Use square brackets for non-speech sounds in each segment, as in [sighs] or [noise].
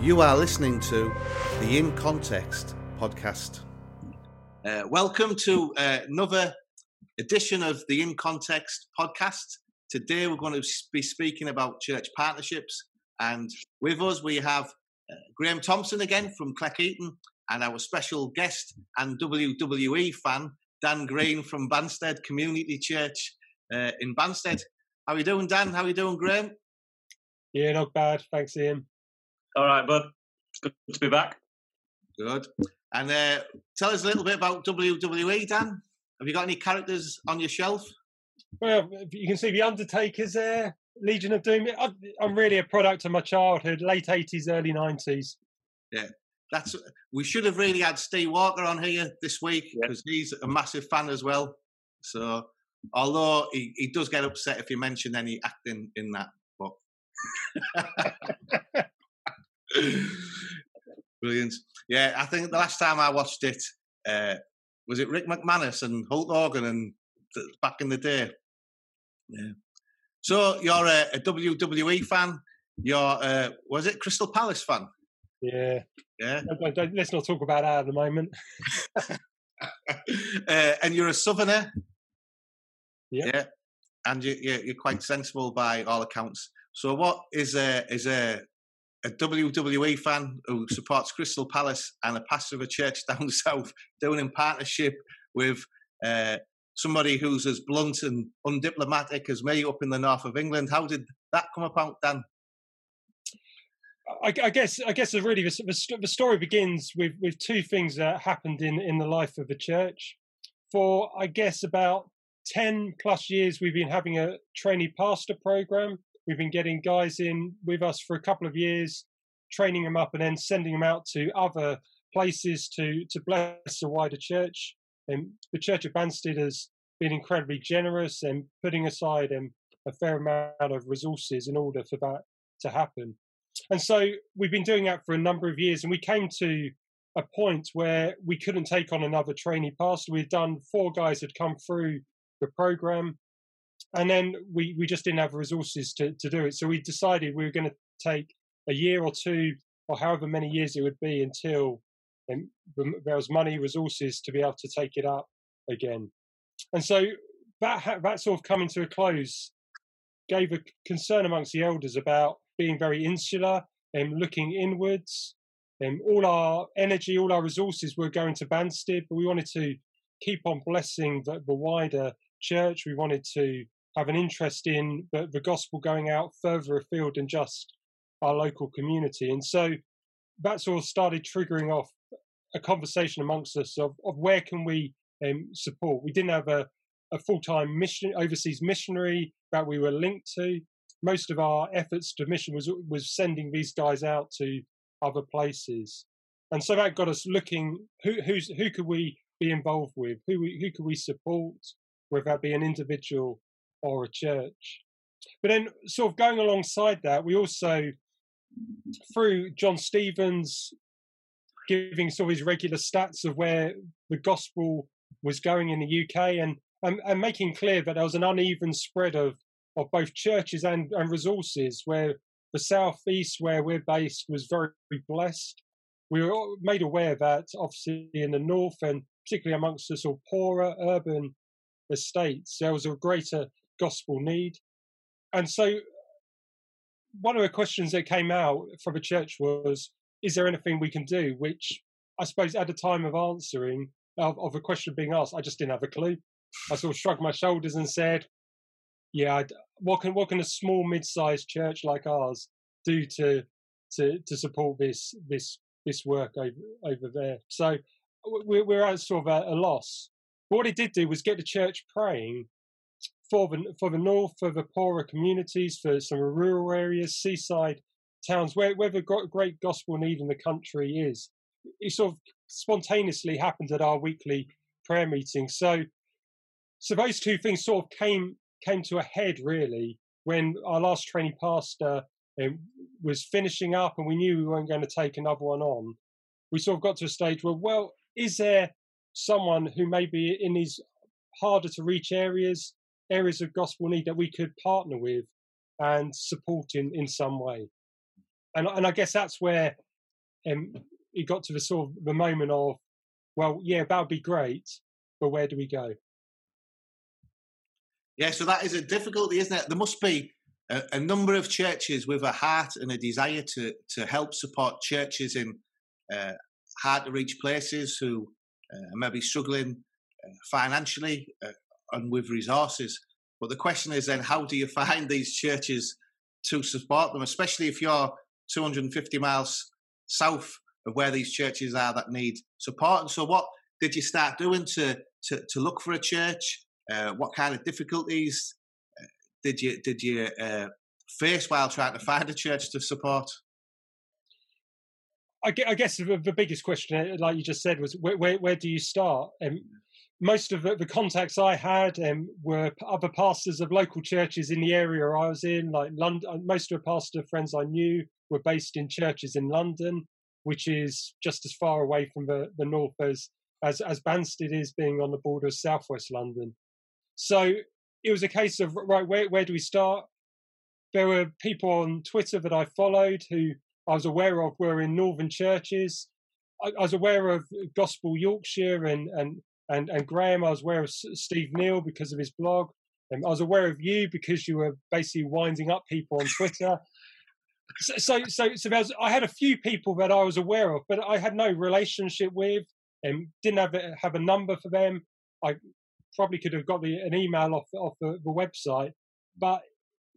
You are listening to the In Context podcast. Uh, welcome to uh, another edition of the In Context podcast. Today we're going to be speaking about church partnerships, and with us we have uh, Graham Thompson again from Cleckheaton, and our special guest and WWE fan Dan Green from Banstead Community Church uh, in Banstead. How are you doing, Dan? How are you doing, Graham? Yeah, not bad. Thanks, Ian. All right, bud. It's good to be back. Good. And uh, tell us a little bit about WWE, Dan. Have you got any characters on your shelf? Well, you can see the Undertaker's there, Legion of Doom. I'm really a product of my childhood, late 80s, early 90s. Yeah. That's we should have really had Steve Walker on here this week because yeah. he's a massive fan as well. So although he, he does get upset if you mention any acting in that book. [laughs] Brilliant. Yeah, I think the last time I watched it, uh, was it Rick McManus and Hulk Hogan and back in the day? Yeah. So you're a, a WWE fan. You're uh, was it Crystal Palace fan? Yeah. Yeah. Don't, don't, let's not talk about that at the moment. [laughs] uh, and you're a southerner. Yeah. Yeah. And you, you're, you're quite sensible by all accounts. So, what is a is a a WWE fan who supports Crystal Palace and a pastor of a church [laughs] down south doing in partnership with uh, somebody who's as blunt and undiplomatic as me up in the north of England. How did that come about, Dan? I, I guess I guess really the, the, the, story begins with with two things that happened in in the life of the church. For I guess about ten plus years, we've been having a trainee pastor program We've been getting guys in with us for a couple of years, training them up, and then sending them out to other places to to bless the wider church. And the Church of Banstead has been incredibly generous and putting aside um, a fair amount of resources in order for that to happen. And so we've been doing that for a number of years, and we came to a point where we couldn't take on another trainee pastor. We'd done four guys had come through the program, and then we we just didn't have resources to to do it. So we decided we were going to take a year or two, or however many years it would be, until um, there was money, resources to be able to take it up again. And so that that sort of coming to a close gave a concern amongst the elders about being very insular and looking inwards. And all our energy, all our resources were going to Banstead, but we wanted to keep on blessing the, the wider church. We wanted to have an interest in the, the gospel going out further afield than just our local community. And so that sort of started triggering off a conversation amongst us of, of where can we um, support. We didn't have a, a full-time mission overseas missionary that we were linked to. Most of our efforts to mission was was sending these guys out to other places, and so that got us looking who who's who could we be involved with, who we, who could we support, whether that be an individual or a church. But then, sort of going alongside that, we also, through John Stevens giving sort of his regular stats of where the gospel was going in the UK and, and, and making clear that there was an uneven spread of, of both churches and, and resources, where the southeast, where we're based, was very blessed. We were made aware that obviously in the north and particularly amongst the sort of poorer urban estates, there was a greater gospel need. And so, one of the questions that came out from the church was, "Is there anything we can do?" Which I suppose, at the time of answering of, of a question being asked, I just didn't have a clue. I sort of shrugged my shoulders and said, "Yeah, what can what can a small, mid-sized church like ours do to to to support this this this work over over there?" So we're, we're at sort of a, a loss. But what it did do was get the church praying for the for the north, for the poorer communities, for some rural areas, seaside towns, where where the great gospel need in the country is. It sort of spontaneously happened at our weekly prayer meeting. So, so those two things sort of came came to a head really when our last training pastor um, was finishing up, and we knew we weren't going to take another one on. We sort of got to a stage where, well, is there someone who may be in these harder to reach areas areas of gospel need that we could partner with and support in, in some way. And, and I guess that's where um, it got to the sort of the moment of, well, yeah, that would be great, but where do we go? Yeah, so that is a difficulty, isn't it? There must be a, a number of churches with a heart and a desire to to help support churches in uh, hard to reach places who uh, may be struggling uh, financially uh, and with resources. But the question is then, how do you find these churches to support them, especially if you're 250 miles south of where these churches are that need support? And so, what did you start doing to to, to look for a church? Uh, what kind of difficulties uh, did you did you uh, face while trying to find a church to support? I guess the biggest question, like you just said, was where, where, where do you start? Um, most of the contacts I had um, were other pastors of local churches in the area I was in. Like London, uh, most of the pastor friends I knew were based in churches in London, which is just as far away from the, the north as, as as Banstead is, being on the border of southwest London. So it was a case of right, where where do we start? There were people on Twitter that I followed who I was aware of were in northern churches. I, I was aware of Gospel Yorkshire and and and, and Graham. I was aware of Steve Kneale because of his blog. Um, I was aware of you because you were basically winding up people on Twitter. so, so, so, so was, I had a few people that I was aware of, but I had no relationship with, and didn't have a, have a number for them. I probably could have got the, an email off off the, the website, but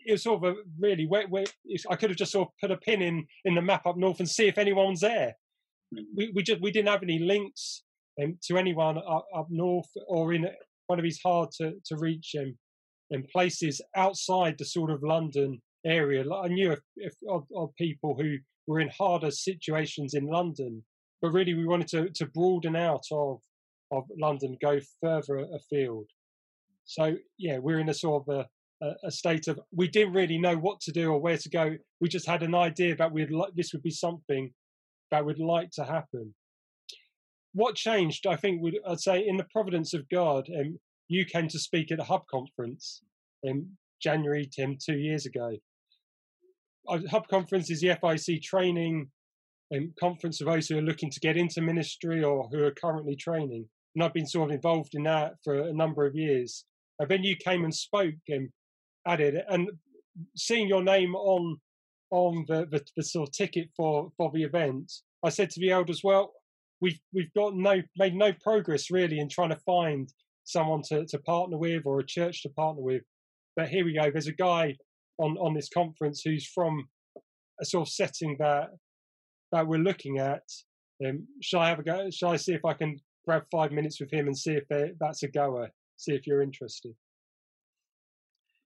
it was sort of a really where, where I could have just sort of put a pin in in the map up north and see if anyone's there. Mm. We we just we didn't have any links um, to anyone up, up north or in one of these hard to, to reach um, in places outside the sort of London area. I knew if, of, of, people who were in harder situations in London, but really we wanted to, to broaden out of of London, go further afield. So yeah, we're in a sort of a, a, state of we didn't really know what to do or where to go. We just had an idea that we'd like this would be something that would like to happen what changed, I think, would I'd say in the providence of God, um, you came to speak at a hub conference in January, Tim, two years ago. Uh, hub conference is the FIEC training um, conference of those who are looking to get into ministry or who are currently training. And I've been sort of involved in that for a number of years. And then you came and spoke and added, and seeing your name on on the, the, the sort of ticket for, for the event, I said to the elders, well, we've we've got no made no progress really in trying to find someone to, to partner with or a church to partner with. But here we go. There's a guy on on this conference who's from a sort of setting that that we're looking at. Um, shall I have a go? Shall I see if I can grab five minutes with him and see if that's a goer? See if you're interested.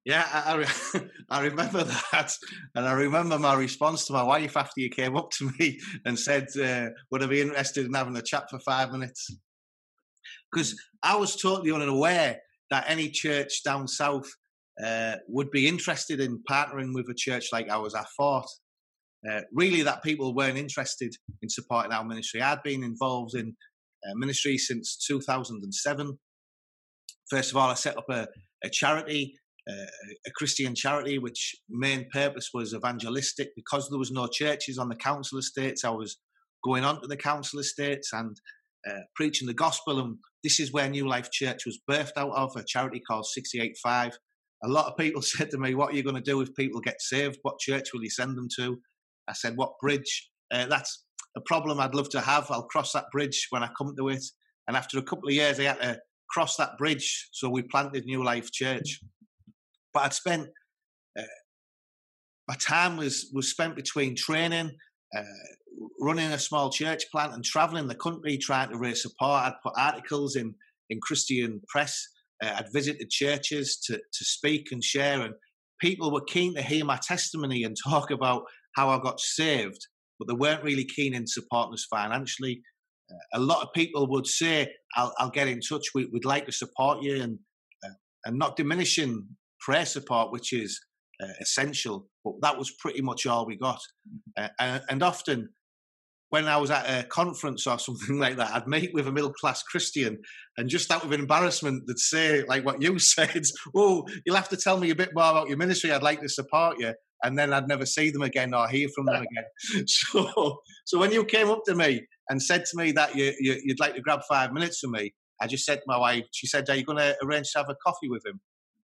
Yeah, I, I, [laughs] I, remember [laughs] that. And I remember my response to my wife after you came up to me and said, uh, Would I be interested in having a chat for five minutes? Because I was totally unaware that any church down south uh, would be interested in partnering with a church like ours. I thought uh, really that people weren't interested in supporting our ministry. I'd been involved in uh, ministry since 2007. First of all, I set up a, a charity a Christian charity, which main purpose was evangelistic. Because there was no churches on the council estates, I was going on to the council estates and uh, preaching the gospel. And this is where New Life Church was birthed out of, a charity called 685. A lot of people [laughs] said to me, What are you going to do if people get saved? What church will you send them to? I said, What bridge? Uh, that's a problem I'd love to have. I'll cross that bridge when I come to it. And after a couple of years, I had to cross that bridge. So we planted New Life Church. But I'd spent uh, my time was was spent between training, uh, running a small church plant, and traveling the country trying to raise support. I'd put articles in in Christian press. Uh, I'd visited churches to to speak and share, and people were keen to hear my testimony and [laughs] talk about how I got saved, but they weren't really keen in supporting us financially. Uh, a lot of people would say, "I'll, I'll get in touch. We, would like to support you," and uh, and not diminishing prayer support, which is uh, essential. But that was pretty much all we got. Mm-hmm. Uh, and, and, often, when I was at a conference or [laughs] something like that, I'd meet with a middle class Christian, and just out of embarrassment, they'd say, like what you [laughs] said, "Oh, you'll have to tell me a bit more about your ministry. I'd like to support you." and then I'd never see them again or hear from them again. [laughs] So, so when you came up to me and said to me that you, you would like to grab five minutes from me, I just said to my wife, she said, "Are you going to arrange to have a coffee with him?"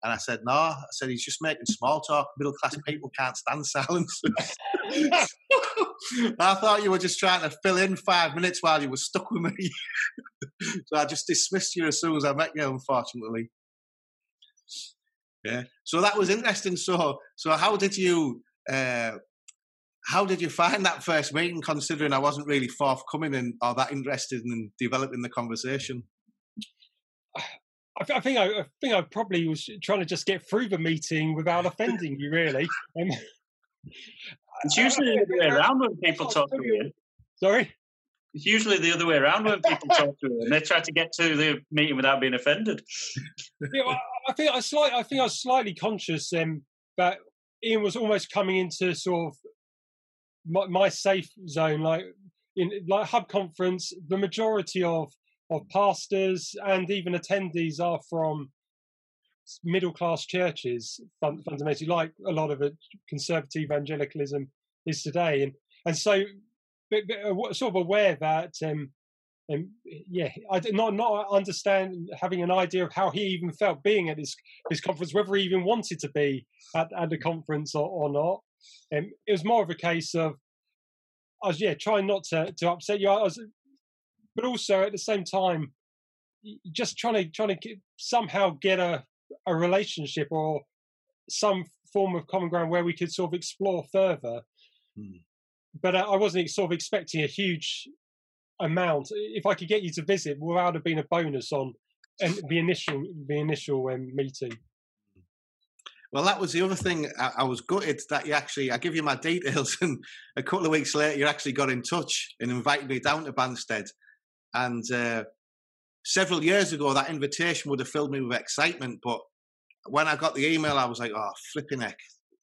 And I said, "No." I said, "He's just making small talk. Middle class [laughs] people can't stand silence." [laughs] I thought you were just trying to fill in five minutes while you were stuck with me. [laughs] so I just dismissed you as soon as I met you, unfortunately. Yeah. So that was interesting. So, so how did you, uh, how did you find that first meeting? Considering I wasn't really forthcoming and or that interested in developing the conversation. [sighs] I, think I, I, think I probably was trying to just get through the meeting without [laughs] offending you, really. Um, it's usually the other way around when people talk to you. Sorry. It's usually the other way around when people talk to you, and they try to get to the meeting without being offended. [laughs] yeah, well, I think I slight, I think I was slightly conscious um, that Ian was almost coming into sort of my, my safe zone, like in like hub conference. The majority of of pastors and even attendees are from middle class churches fundamentally like a lot of conservative evangelicalism is today and and so but, but, uh, sort of aware that um, um, yeah, I did not not understand having an idea of how he even felt being at this this conference, whether he even wanted to be at, at the conference or, or not. Um, it was more of a case of I was yeah trying not to to upset you. I was, but also at the same time, just trying to trying to get, somehow get a a relationship or some form of common ground where we could sort of explore further. Hmm. But I wasn't sort of expecting a huge amount. If I could get you to visit, would have been a bonus on and the initial the initial um, meeting. Well, that was the other thing. I, I, was gutted that you actually. I give you my details, [laughs] and a couple of weeks later, you actually got in touch and invited me down to Banstead. And uh, several years ago, that invitation would have filled me with excitement. But when I got the email, I was like, "Oh, flipping heck!"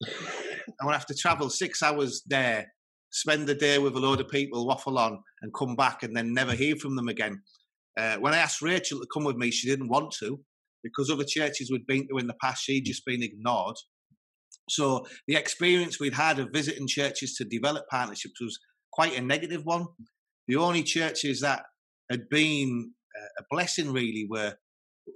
I'm gonna have to travel six hours there spend the day with a load of people, waffle on, and come back and then never hear from them again. Uh, when I asked Rachel to come with me, she didn't want to because other churches we'd been to in the past, she'd just been ignored. So the experience we'd had of visiting churches to develop partnerships was quite a negative one. The only churches that had been uh, a blessing really where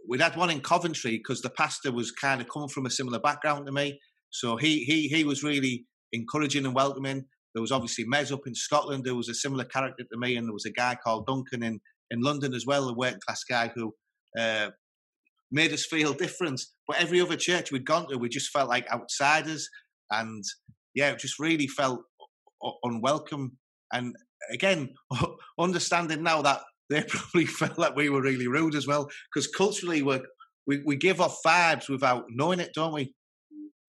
we'd had one in Coventry because the pastor was kind of coming from a similar background to me. So he he he was really encouraging and welcoming. There was obviously Mez up in Scotland, who was a similar character to me, and there was a guy called Duncan in, in London as well, a working class guy who uh, made us feel different. But every other church we'd gone to, we just felt like outsiders, and yeah, it just really felt unwelcome. And again, [laughs] understanding now that they [laughs] probably felt like we were really rude as well, because culturally we we we give off vibes without knowing it, don't we?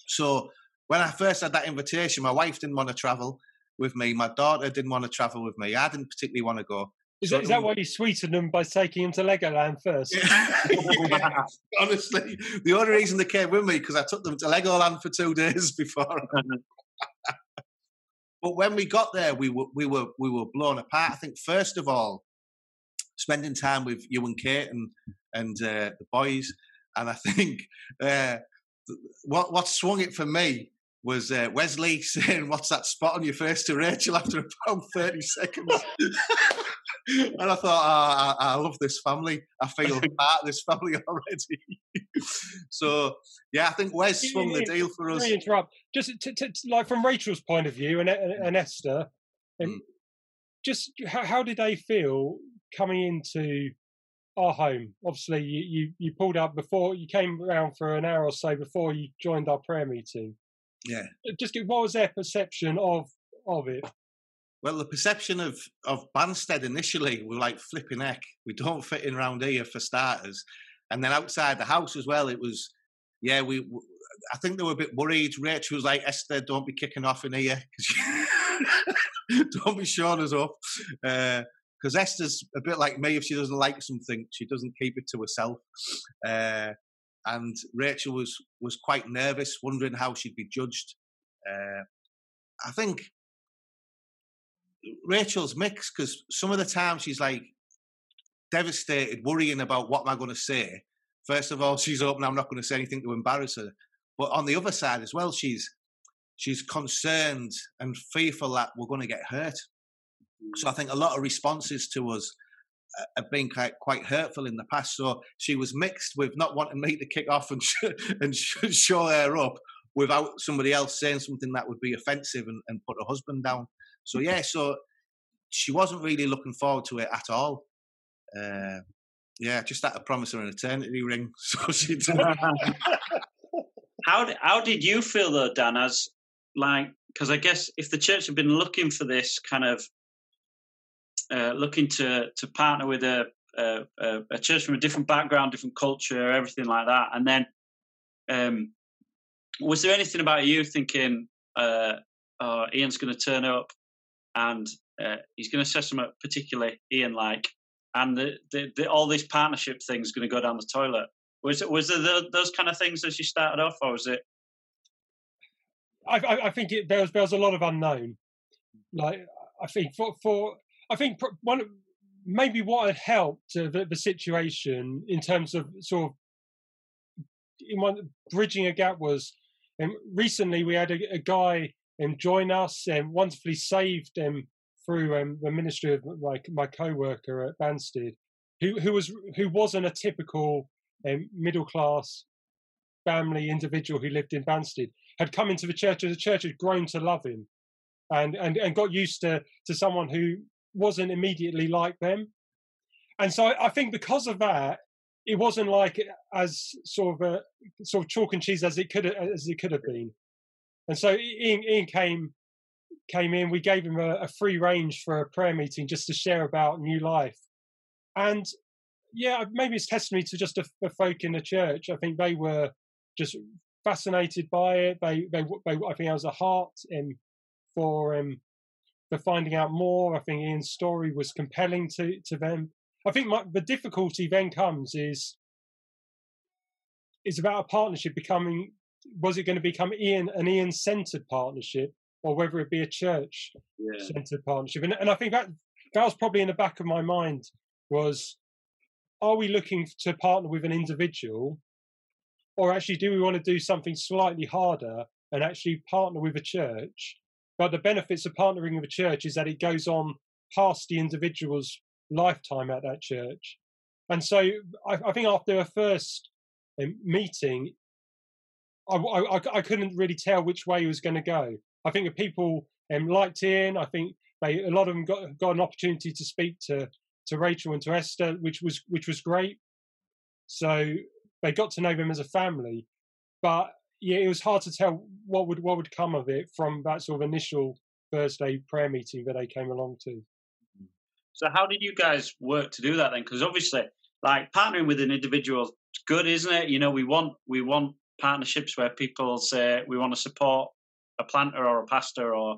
So when I first had that invitation, my wife didn't want to travel with me. My daughter didn't want to travel with me. I didn't particularly want to go. Is, so that, is that why you sweetened them by taking them to Legoland first? yeah, [laughs] honestly, the only reason they came with me because I took them to Legoland for two [laughs] days before. but when we got there, we were we were we were blown apart. I think first of all, spending time with you and Kate and and uh, the boys, and I [laughs] think uh, what what swung it for me was uh, Wesley [laughs] saying, "What's that spot on your face?" to Rachel after about thirty seconds. [laughs] and I thought, oh, I, I, love this family. I feel part of this family already. so, yeah, I think Wes swung the deal for us. interrupt. Just to, to, like from Rachel's point of view and, and Esther, and mm. just how, how did they feel coming into our home? Obviously, you, you, you pulled up before you came around for an hour or so before you joined our prayer meeting. Yeah. Uh, just what was their perception of of it? Well, the perception of of Banstead initially were like flipping heck. We don't fit in around here for starters, and then outside the house as well. It was, yeah, we. I think they were a bit worried. Rachel was like, Esther, don't be kicking off in here. [laughs] don't be showing us up. Because Esther's a bit like me. If she doesn't like something, she doesn't keep it to herself. Uh, and Rachel was was quite nervous, wondering how she'd be judged. Uh, I think Rachel's mixed because some of the time she's like devastated, worrying about what am I going to say. First of all, [laughs] she's open. I'm not going to say anything to embarrass her. But on the other side as well, she's she's concerned and fearful that we're going to get hurt. So I think a lot of responses to us uh, have been quite, quite hurtful in the past. So she was mixed with not wanting me to kick off and [laughs] and show her up without somebody else saying something that would be offensive and, and put her husband down. So yeah, so she wasn't really looking forward to it at all. Uh, yeah, just had to promise her an eternity ring. [laughs] So she. [laughs] how how did you feel though, Dan? As like, because I guess if the church had been looking for this kind of uh, looking to to partner with a, a, a church from a different background, different culture, everything like that, and then um, was there anything about you thinking, uh, oh, Ian's going to turn up and uh, he's going to set say something particularly Ian like, and the, the, the, all these partnership things going to go down the toilet? Was it was the, those kind of things as you started off, or was it? I, I think it, there was there was a lot of unknown. Like I think for for I think one maybe what had helped uh, the, the, situation in terms of sort of in one bridging a gap was um, recently we had a, a guy um, join us and um, wonderfully saved um, through um, the ministry of like my co-worker at Banstead, who who was who wasn't a typical um, middle class family individual who lived in Banstead, had come into the church and the church had grown to love him, and and and got used to to someone who wasn't immediately like them. And so I, I think because of that, it wasn't like as sort of a sort of chalk and cheese as it could as it could have been. And so Ian, Ian came came in. We gave him a, a, free range for a prayer meeting just to share about new life. And yeah, maybe it's testimony to just the folk in the church. I think they were just fascinated by it. They, they, they I think there was a heart in for um, for finding out more. I think Ian's story was compelling to, to them. I think my, the difficulty then comes is is about a partnership becoming was it going to become Ian an Ian centered partnership or whether it be a church centered yeah. partnership and, and I think that that was probably in the back of my mind was are we looking to partner with an individual or actually do we want to do something slightly harder and actually partner with a church but the benefits of partnering with a church is that it goes on past the individual's lifetime at that church. And so I, I think after a first um, meeting, I, I, I, couldn't really tell which way it was going to go. I think the people um, liked Ian. I think they a lot of them got got an opportunity to speak to to Rachel and to Esther, which was which was great. So they got to know them as a family. But yeah, it was hard to tell what would what would come of it from that sort of initial Thursday prayer meeting that they came along to. Mm-hmm. So, how did you guys work to do that then? Because obviously, like partnering with an individual is good, isn't it? You know, we want we want partnerships where people say we want to support a planter or a pastor or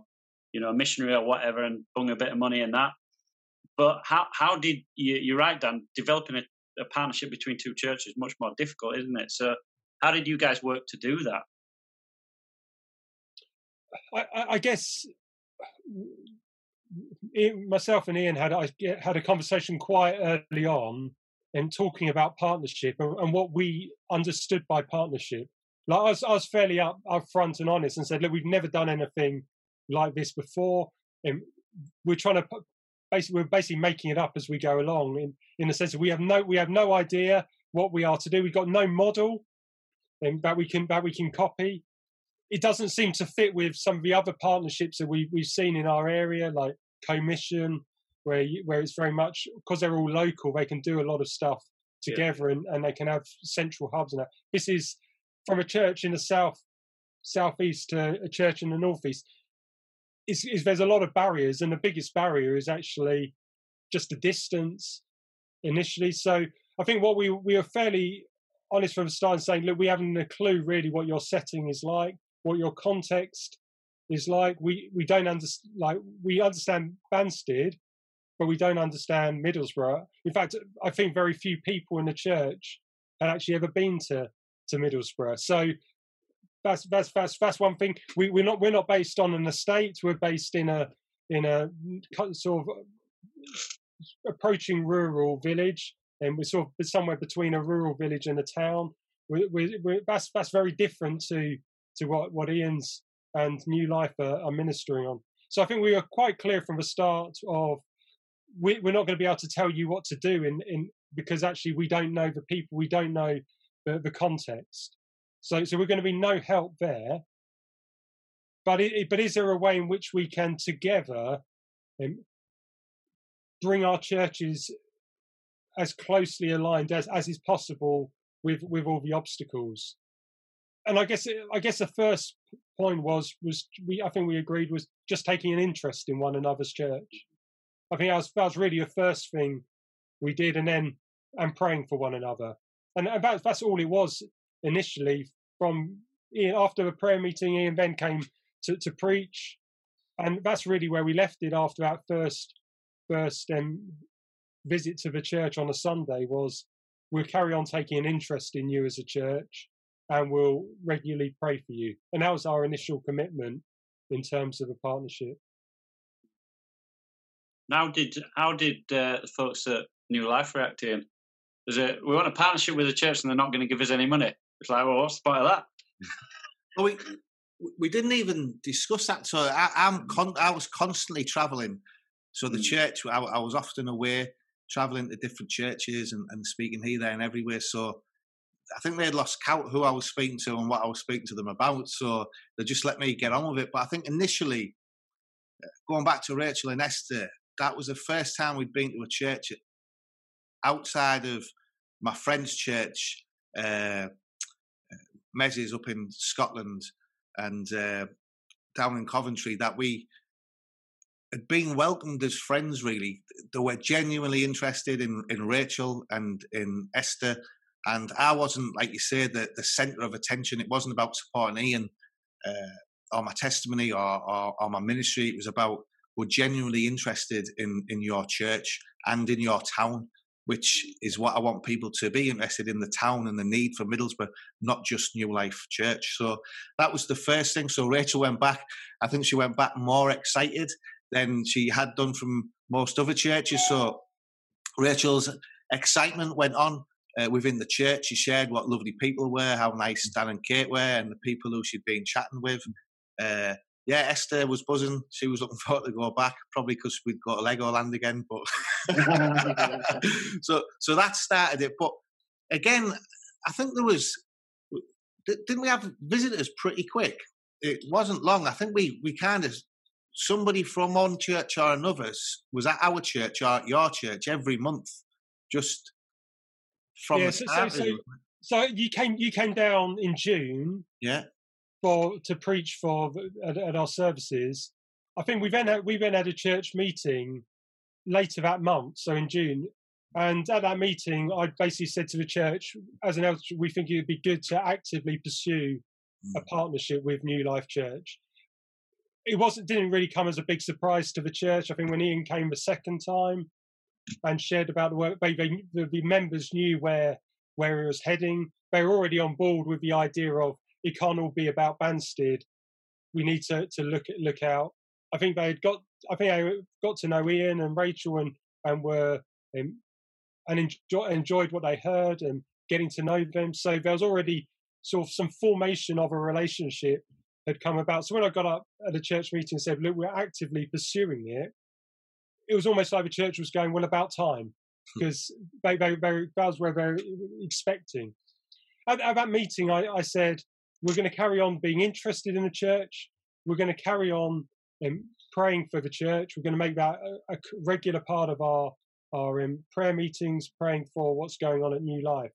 you know a missionary or whatever, and bung a bit of money in that. But how how did you? You're right, Dan. Developing a, a partnership between two churches much more difficult, isn't it? So, how did you guys work to do that? I, I guess myself and Ian had I had a conversation quite early on in talking about partnership and, and, what we understood by partnership. Like I was, I was fairly up upfront and honest and said, look, we've never done anything like this before, and we're trying to basically we're basically making it up as we go along. In in the sense that we have no we have no idea what we are to do. We've got no model that we can that we can copy. It doesn't seem to fit with some of the other partnerships that we we've seen in our area, like Co-Mission, where you, where it's very much because they're all local, they can do a lot of stuff together yeah. and, and they can have central hubs. And that. this is from a church in the south southeast to a church in the northeast. Is, is there's a lot of barriers, and the biggest barrier is actually just the distance initially. So I think what we we are fairly honest from the start saying, look, we haven't a clue really what your setting is like, what your context is like. We we don't understand like we understand Banstead, but we don't understand Middlesbrough. In fact, I think very few people in the church had actually ever been to to Middlesbrough. So that's that's that's that's one thing. We we're not we're not based on an estate. We're based in a in a sort of approaching rural village and we're sort of somewhere between a rural village and a town. We're, we're, we're, that's that's very different to to what what Ian's and New Life are, are ministering on. So I think we were quite clear from the start of we, are not going to be able to tell you what to do in, in because actually we don't know the people, we don't know the, the context. So, so we're going to be no help there. But it, but is there a way in which we can together um, bring our churches as closely aligned as, as is possible with with all the obstacles? And I guess I guess the first point was was we I think we agreed was just taking an interest in one another's church. I think that was, that was really the first thing we did, and then and praying for one another, and that, that's all it was initially. From after the prayer meeting, Ian then came to, to preach, and that's really where we left it after that first first um, visit to the church on a Sunday. Was we'll carry on taking an interest in you as a church, and we'll regularly pray for you, and that was our initial commitment in terms of a partnership. How did how did uh, the folks at New Life react in? Is it we want a partnership with the church and they're not going to give us any money? It's like, well, what's the point of that? [laughs] well, we we didn't even discuss that. So I, am con- I was constantly traveling. So the mm. church, I, I, was often away, traveling to different churches and, and speaking here, there, and everywhere. So I think they had lost count who I was speaking to and what I was speaking to them about. So they just let me get on with it. But I think initially, uh, going back to Rachel and Esther, that was the first time we'd been to a church outside of my friend's church, uh, Mez's up in Scotland and uh, down in Coventry, that we been welcomed as friends, really. They were genuinely interested in, in Rachel and in Esther. And I wasn't, like you say, the, the centre of attention. It wasn't about supporting Ian uh, or my testimony or, or, or my ministry. It was about we're genuinely interested in in your church and in your town which is what I want people to be interested in the town and the need for Middlesbrough, not just New Life Church. So that was the first thing. So Rachel went back. I think she went back more excited than she had done from most other churches. So Rachel's excitement went on uh, within the church. She shared what lovely people were, how nice Dan and Kate were, and the people who she'd been chatting with. Uh, yeah, Esther was buzzing. She was looking [laughs] forward to go back, probably because we'd got a Legoland again. But [laughs] so so that started it. But again, I think there was didn't we have visitors pretty quick? It wasn't long. I think we we kind of somebody from one church or another was at our church or at your church every month, just from yeah, the start. So, so, so you came you came down in June. Yeah for to preach for at, at, our services. I think we then had, we then had a church meeting later that month, so in June. And at that meeting, I basically said to the church, as an elder, we think it would be good to actively pursue a mm. partnership with New Life Church. It wasn't didn't really come as a big surprise to the church. I think when Ian came the second time and shared about the work, they, they, the, members knew where where he was heading. They were already on board with the idea of it can't all be about Banstead. We need to to look at look out. I think they had got. I think they got to know Ian and Rachel and and were um, and enjoy, enjoyed what they heard and getting to know them. So there was already sort of some formation of a relationship had come about. So when I got up at a church meeting and said, "Look, we're actively pursuing it," it was almost like the church was going, "Well, about time," because they, they, they, that was where they were expecting. At, at that meeting, I, I said, we're going to carry on being interested in the church. We're going to carry on um, praying for the church. We're going to make that a, a regular part of our our um, prayer meetings, praying for what's going on at New Life.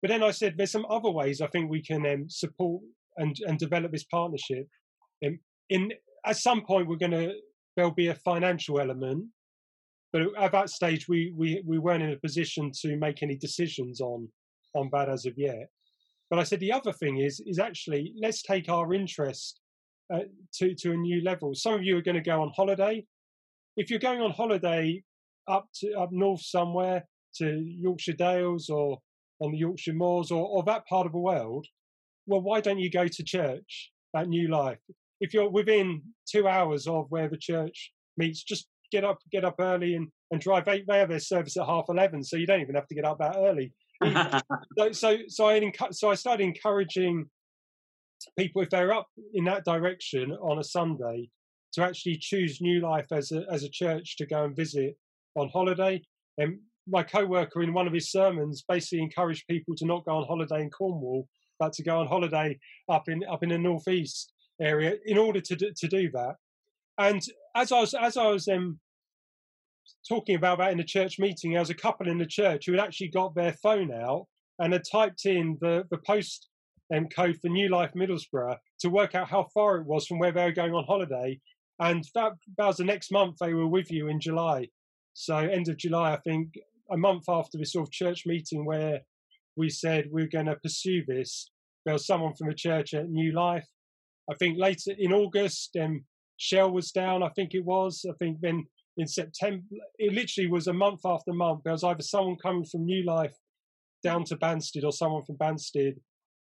But then I said, there's some other ways I think we can um, support and and develop this partnership. Um, in at some point, we're going to there'll be a financial element, but at that stage, we we we weren't in a position to make any decisions on on that as of yet. But I said the other thing is is actually let's take our interest uh, to to a new level. Some of you are going to go on holiday. If you're going on holiday up to up north somewhere to Yorkshire Dales or on the Yorkshire Moors or, or that part of the world, well, why don't you go to church at New Life? If you're within two hours of where the church meets, just get up, get up early and, and drive. They, they have their service at half eleven, so you don't even have to get up that early [laughs] so, so, so I, so I started encouraging people, if they're up in that direction on a Sunday, to actually choose New Life as a as a church to go and visit on holiday. And my co-worker in one of his sermons basically encouraged people to not go on holiday in Cornwall, but to go on holiday up in up in the northeast area in order to do, to do that. And as I was as I was um, talking about that in the church meeting, there was a couple in the church who had actually got their phone out and had typed in the the post um, code for New Life Middlesbrough to work out how far it was from where they were going on holiday. And that, that was the next month they were with you in July. So end of July, I think, a month after this sort of church meeting where we said we're going to pursue this, there was someone from the church at New Life. I think later in August, um, Shell was down. I think it was. I think then in September, it literally was a month after month. There was either someone coming from New Life down to Banstead or someone from Banstead,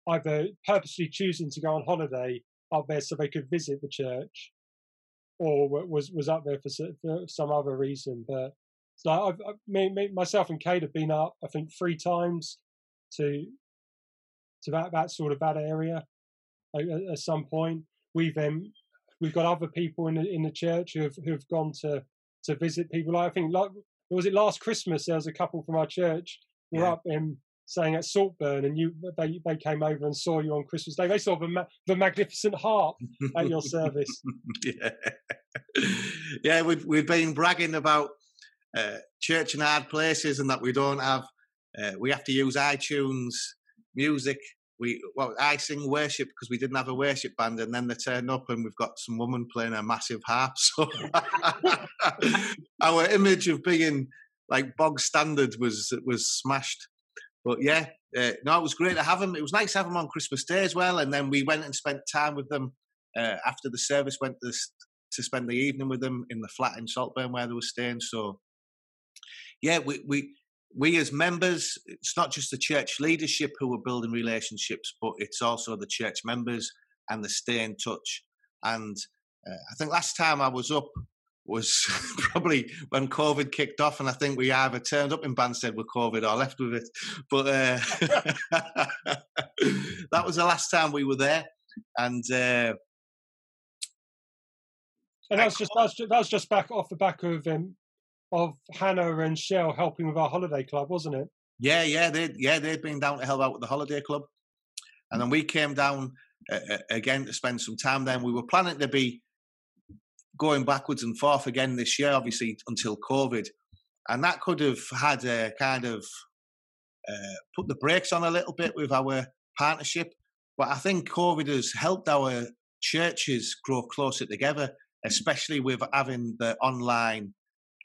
either purposely choosing to go on holiday up there so they could visit the church, or was was up there for, for some other reason. But so I've, I've me, me, myself and Kate have been up, I think, three times to to that that sort of that area at, at some point. We've um, we've got other people in the in the church who have who have gone to to visit people. I think like was it last Christmas? There was a couple from our church were yeah. up in saying at Saltburn, and you they they came over and saw you on Christmas Day. They saw the ma- the magnificent harp at your service. [laughs] yeah, yeah. We've we've been bragging about uh, church and hard places, and that we don't have. Uh, we have to use iTunes music. We well, I sing worship because we didn't have a worship band, and then they turn up and we've got some woman playing a massive harp. [laughs] So our image of being like bog standard was was smashed. But yeah, uh, no, it was great to have them. It was nice to have them on Christmas Day as well, and then we went and spent time with them uh, after the service. Went to, to spend the evening with them in the flat in Saltburn where they were staying. So yeah, we, we we as members, it's not just the church leadership who are building relationships, but it's also the church members and the stay in touch. And uh, I think last time I was up was [laughs] probably when COVID kicked off, and I think we either turned up in Banstead with COVID or left with it. But uh, [laughs] that was the last time we were there, and. Uh, and that's just that's just, that's just back off the back of um, of Hannah and Shell helping with our holiday club, wasn't it? Yeah, yeah, they yeah they'd been down to help out with the holiday club, and then we came down uh, again to spend some time. Then we were planning to be going backwards and forth again this year, obviously until COVID, and that could have had a kind of uh, put the brakes on a little bit with our partnership. But I think COVID has helped our churches grow closer together, especially with having the online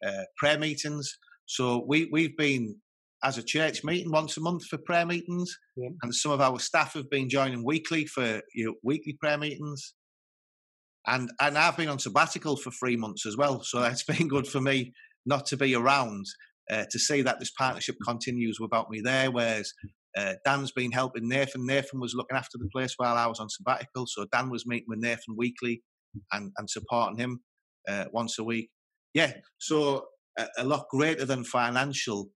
uh, prayer meetings. So we we've been as a church meeting once a month for prayer meetings, yeah. and some of our staff have been joining weekly for you know, weekly prayer meetings. And and I've been on sabbatical for three months as well, so [laughs] it's been good for me not to be around uh, to see that this partnership continues without me there. Whereas uh, Dan's been helping Nathan. Nathan was looking after the place while I was on sabbatical, so Dan was meeting with Nathan weekly and and supporting him uh, once a week yeah, so a, a, lot greater than financial.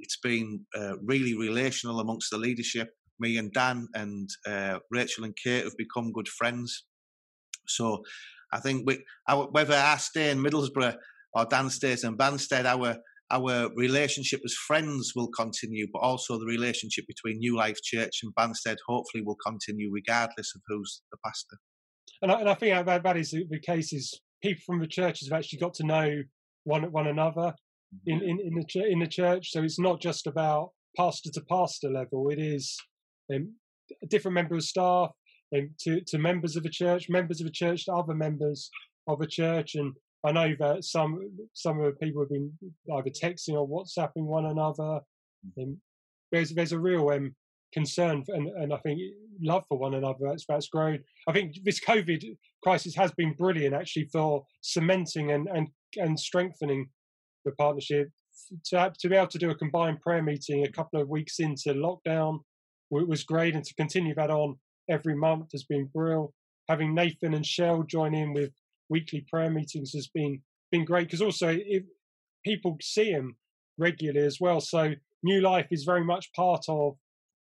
It's been uh, really relational amongst the leadership. Me and Dan and uh, Rachel and Kate have become good friends. So I think we, our, whether I stay in Middlesbrough or Dan stays in Banstead, our our relationship as friends will continue, but also the relationship between New Life Church and Banstead hopefully will continue regardless of who's the pastor. And I, and I think that, that is the case is people from the churches have actually got to know one one another in, in, in the in the church. So it's not just about pastor to pastor level. It is um, different members of staff um, to to members of the church, members of the church to other members of the church, and I know that some some of the people have been either texting or WhatsApping one another. Um, there's there's a real um, concern and, and I think love for one another. That's that's grown. I think this COVID crisis has been brilliant actually for cementing and and, and strengthening the partnership. To have, to be able to do a combined prayer meeting a couple of weeks into lockdown it was great, and to continue that on every month has been brilliant. Having Nathan and Shell join in with weekly prayer meetings has been been great because also people see him regularly as well. So New Life is very much part of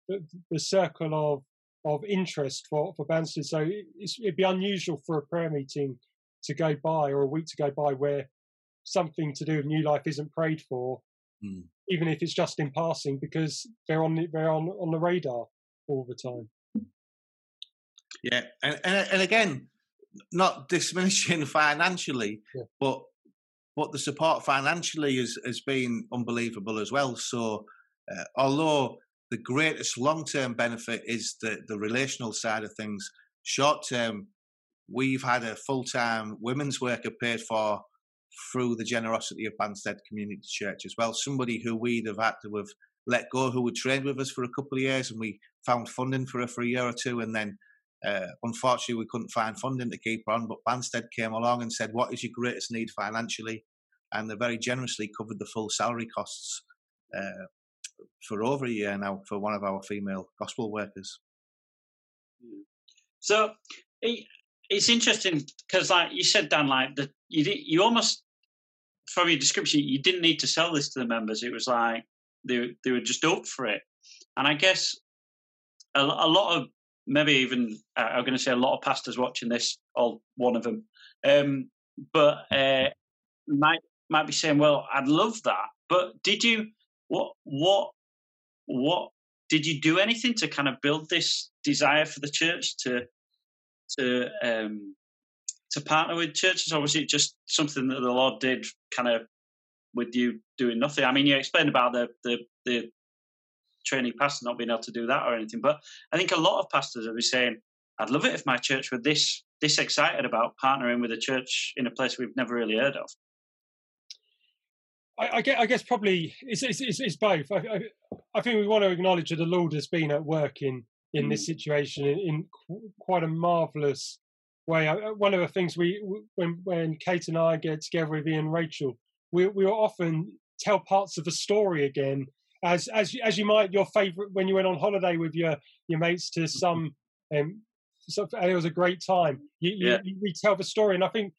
the, the circle of of interest for for Banstead. So it'd be unusual for a prayer meeting to go by or a week to go by where something to do with new life isn't prayed for, mm. even if it's just in passing, because they're on the, they're on on the radar all the time. Yeah, and and, and again, not diminishing [laughs] financially, yeah. but but the support financially has has been unbelievable as well. So, uh, although the greatest long term benefit is the the relational side of things, short term, we've had a full time women's worker paid for through the generosity of Banstead Community Church as well. Somebody who we'd have had to have let go, who would trained with us for a couple of years, and we found funding for her for a year or two, and then uh, unfortunately, we couldn't find funding to keep her on, but Banstead came along and said, What is your greatest need financially? And they very generously covered the full salary costs uh, for over a year now for one of our female gospel workers. So it's interesting because, like you said, Dan, like that you you almost from your description, you didn't need to sell this to the members. It was like they they were just up for it, and I guess a, a lot of maybe even uh, I'm going to say a lot of pastors watching this, all one of them, um, but uh, might might be saying, "Well, I'd love that," but did you what what what did you do anything to kind of build this desire for the church to to um, to partner with churches, or was it just something that the Lord did kind of with you doing nothing? I mean, you explained about the the, the training pastor not being able to do that or anything. But I think a lot of pastors will be saying, I'd love it if my church were this this excited about partnering with a church in a place we've never really heard of. I, I, guess, I guess, probably it's, it's, it's, it's both. I, I, think we want to acknowledge that the Lord has been at work in in mm. this situation in, in, quite a marvelous way. One of the things we when when Kate and I get together with Ian and Rachel, we we often tell parts of a story again as as as you might your favorite when you went on holiday with your your mates to mm-hmm. some um so it was a great time you, yeah. you, you retell the story and i think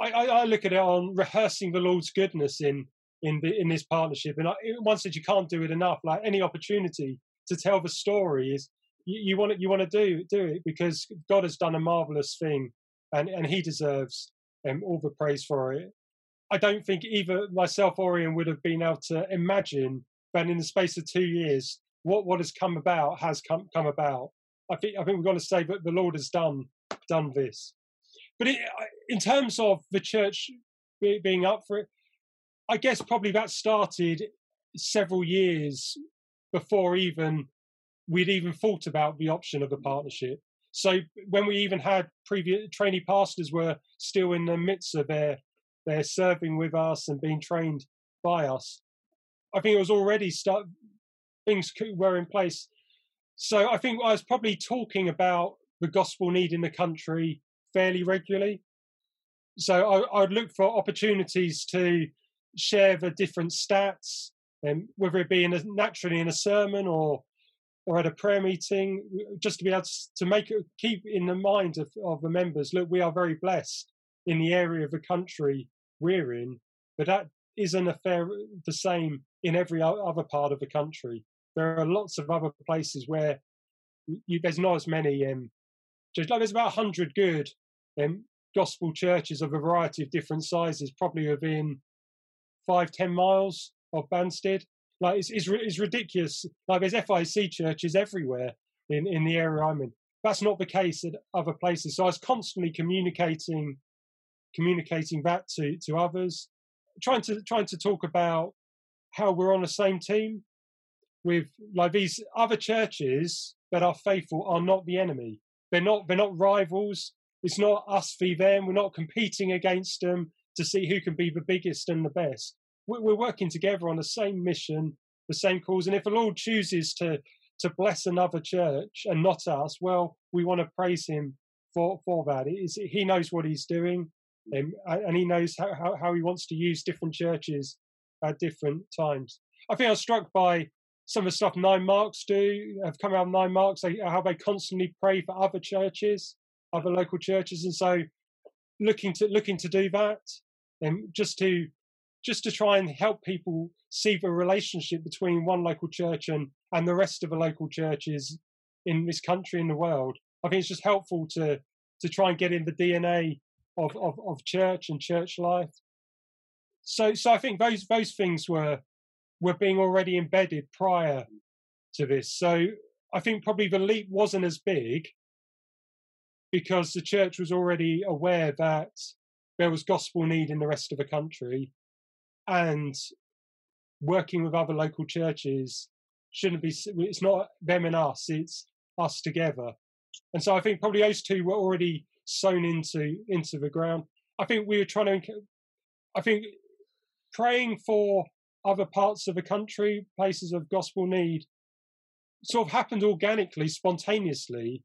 I, I, I look at it on rehearsing the lord's goodness in in the in this partnership and I, once that you can't do it enough like any opportunity to tell the story is you, want you want to do do it because god has done a marvelous thing and and he deserves um, all the praise for it i don't think either myself or ian would have been able to imagine but in the space of two years, what what has come about has come come about. I think I think we've got to say that the Lord has done done this. But it, in terms of the church being up for it, I guess probably that started several years before even we'd even thought about the option of a partnership. So when we even had previous trainee pastors were still in the midst of their their serving with us and being trained by us, I think it was already start things were in place. So I think I was probably talking about the gospel need in the country fairly regularly. So I, would look for opportunities to share the different stats, um, whether it be in a, naturally in a sermon or or at a prayer meeting, just to be able to, make it keep in the mind of, of the members. Look, we are very blessed in the area of the country we're in, but that isn't a fair the same in every other part of the country. There are lots of other places where you, there's not as many. Um, just like there's about hundred good um, gospel churches of a variety of different sizes, probably within five ten miles of Banstead. Like it's, it's, it's ridiculous. Like there's FIEC churches everywhere in in the area I'm in. That's not the case at other places. So I was constantly communicating communicating that to to others trying to trying to talk about how we're on the same team with like these other churches that are faithful are not the enemy. They're not they're not rivals. It's not us v them. We're not competing against them to see who can be the biggest and the best. We're working together on the same mission, the same cause. And if the Lord chooses to to bless another church and not us, well, we want to praise Him for for that. he knows what He's doing. Um, and he knows how, how, how, he wants to use different churches at different times. I think I was struck by some of the stuff Nine Marks do, have come out Nine Marks, how they constantly pray for other churches, other local churches. And so looking to looking to do that and just to just to try and help people see the relationship between one local church and, and the rest of the local churches in this country in the world. I think it's just helpful to to try and get in the DNA of, of, of church and church life. So so I think those those things were were being already embedded prior to this. So I think probably the leap wasn't as big because the church was already aware that there was gospel need in the rest of the country and working with other local churches shouldn't be it's not them and us it's us together. And so i think probably those two were already sown into into the ground. I think we were trying to i think praying for other parts of the country places of gospel need sort of happened organically spontaneously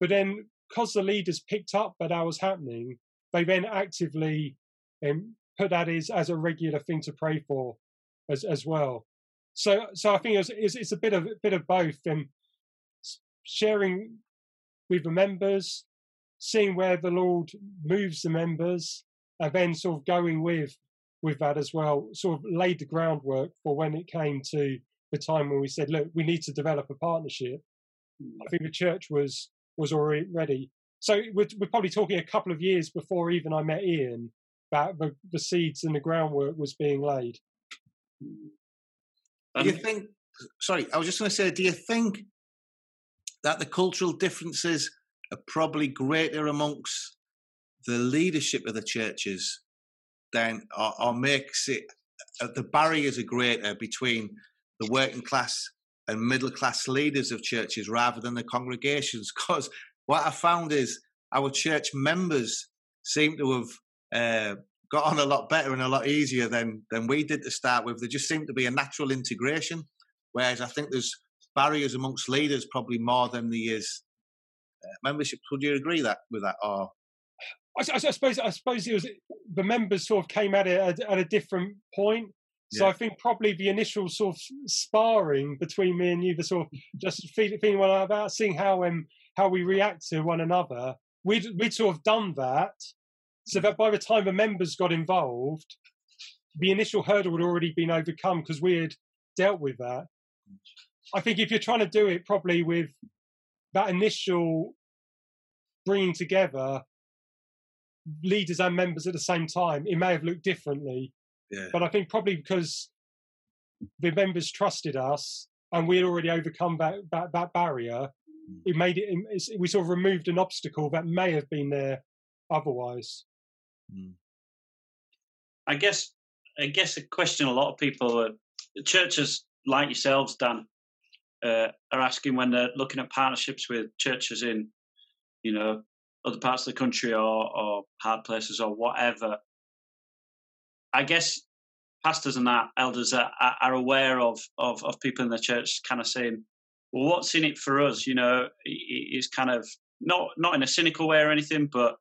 but then because the leaders picked up that that was happening they then actively um, put that as, as a regular thing to pray for as as well. So so I think it's, it's, it's a bit of a bit of both and sharing with the members, seeing where the Lord moves the members, and then sort of going with with that as well. Sort of laid the groundwork for when it came to the time when we said, look, we need to develop a partnership. I think the church was was already ready. So we're, we're probably talking a couple of years before even I met Ian that the, the seeds and the groundwork was being laid. Do you think? Sorry, I was just going to say. Do you think that the cultural differences are probably greater amongst the leadership of the churches than, or, or makes it uh, the barriers are greater between the working class and middle class leaders of churches rather than the congregations? [laughs] Because what I found is our church members seem to have uh, got on a lot better and a lot easier than than we did to start with. There just seemed to be a natural integration, whereas I think there's barriers amongst leaders probably more than there is uh, membership. Would you agree that with that? Or I, I, suppose I suppose it was the members sort of came at it at, at a different point. So. I think probably the initial sort of sparring between me and you, the sort of just feeling, feeling one about seeing how um how we react to one another. We'd we'd sort of done that, so that by the time the members got involved, the initial hurdle had already been overcome because we had dealt with that. I think if you're trying to do it probably with that initial bringing together leaders and members at the same time, it may have looked differently. Yeah. But I think probably because the members trusted us and we had already overcome that, that, that barrier, mm. it made it, we sort of removed an obstacle that may have been there otherwise. Mm. I guess I guess a question a lot of people, uh, churches like yourselves, Dan, uh, are asking when they're looking at partnerships with churches in, you know, other parts of the country or, or hard places or whatever. I guess pastors and that elders are, are aware of, of, of people in the church kind of saying, well, what's in it for us? You know, it's kind of not not in a cynical way or anything, but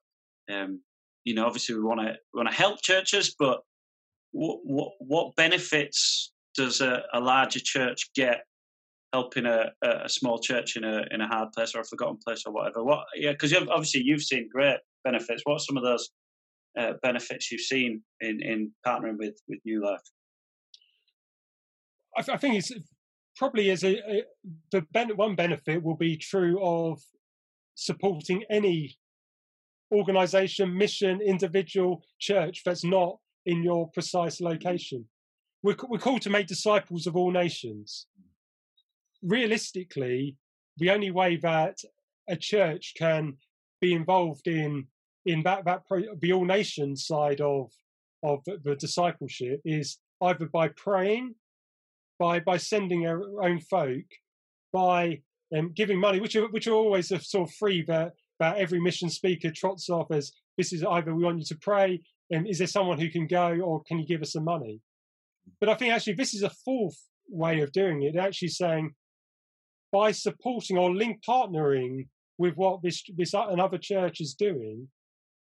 um, you know, obviously we want to want to help churches, but what what, what benefits does a, a, larger church get helping a, a small church in a in a hard place or a forgotten place or whatever? What yeah, because obviously you've seen great benefits. What some of those uh, benefits you've seen in in partnering with with New Life? I, I think it's probably as a, a the ben, one benefit will be true of supporting any organization, mission, individual, church that's not in your precise location. We're, we're called to make disciples of all nations. Realistically, the only way that a church can be involved in in that that pro, the all nations side of of the discipleship is either by praying, by by sending our own folk, by um, giving money, which are which are always a sort of free that that every mission speaker trots off as this is either we want you to pray and is there someone who can go or can you give us some money? But i think actually this is a fourth way of doing it actually saying by supporting or link partnering with what this this another church is doing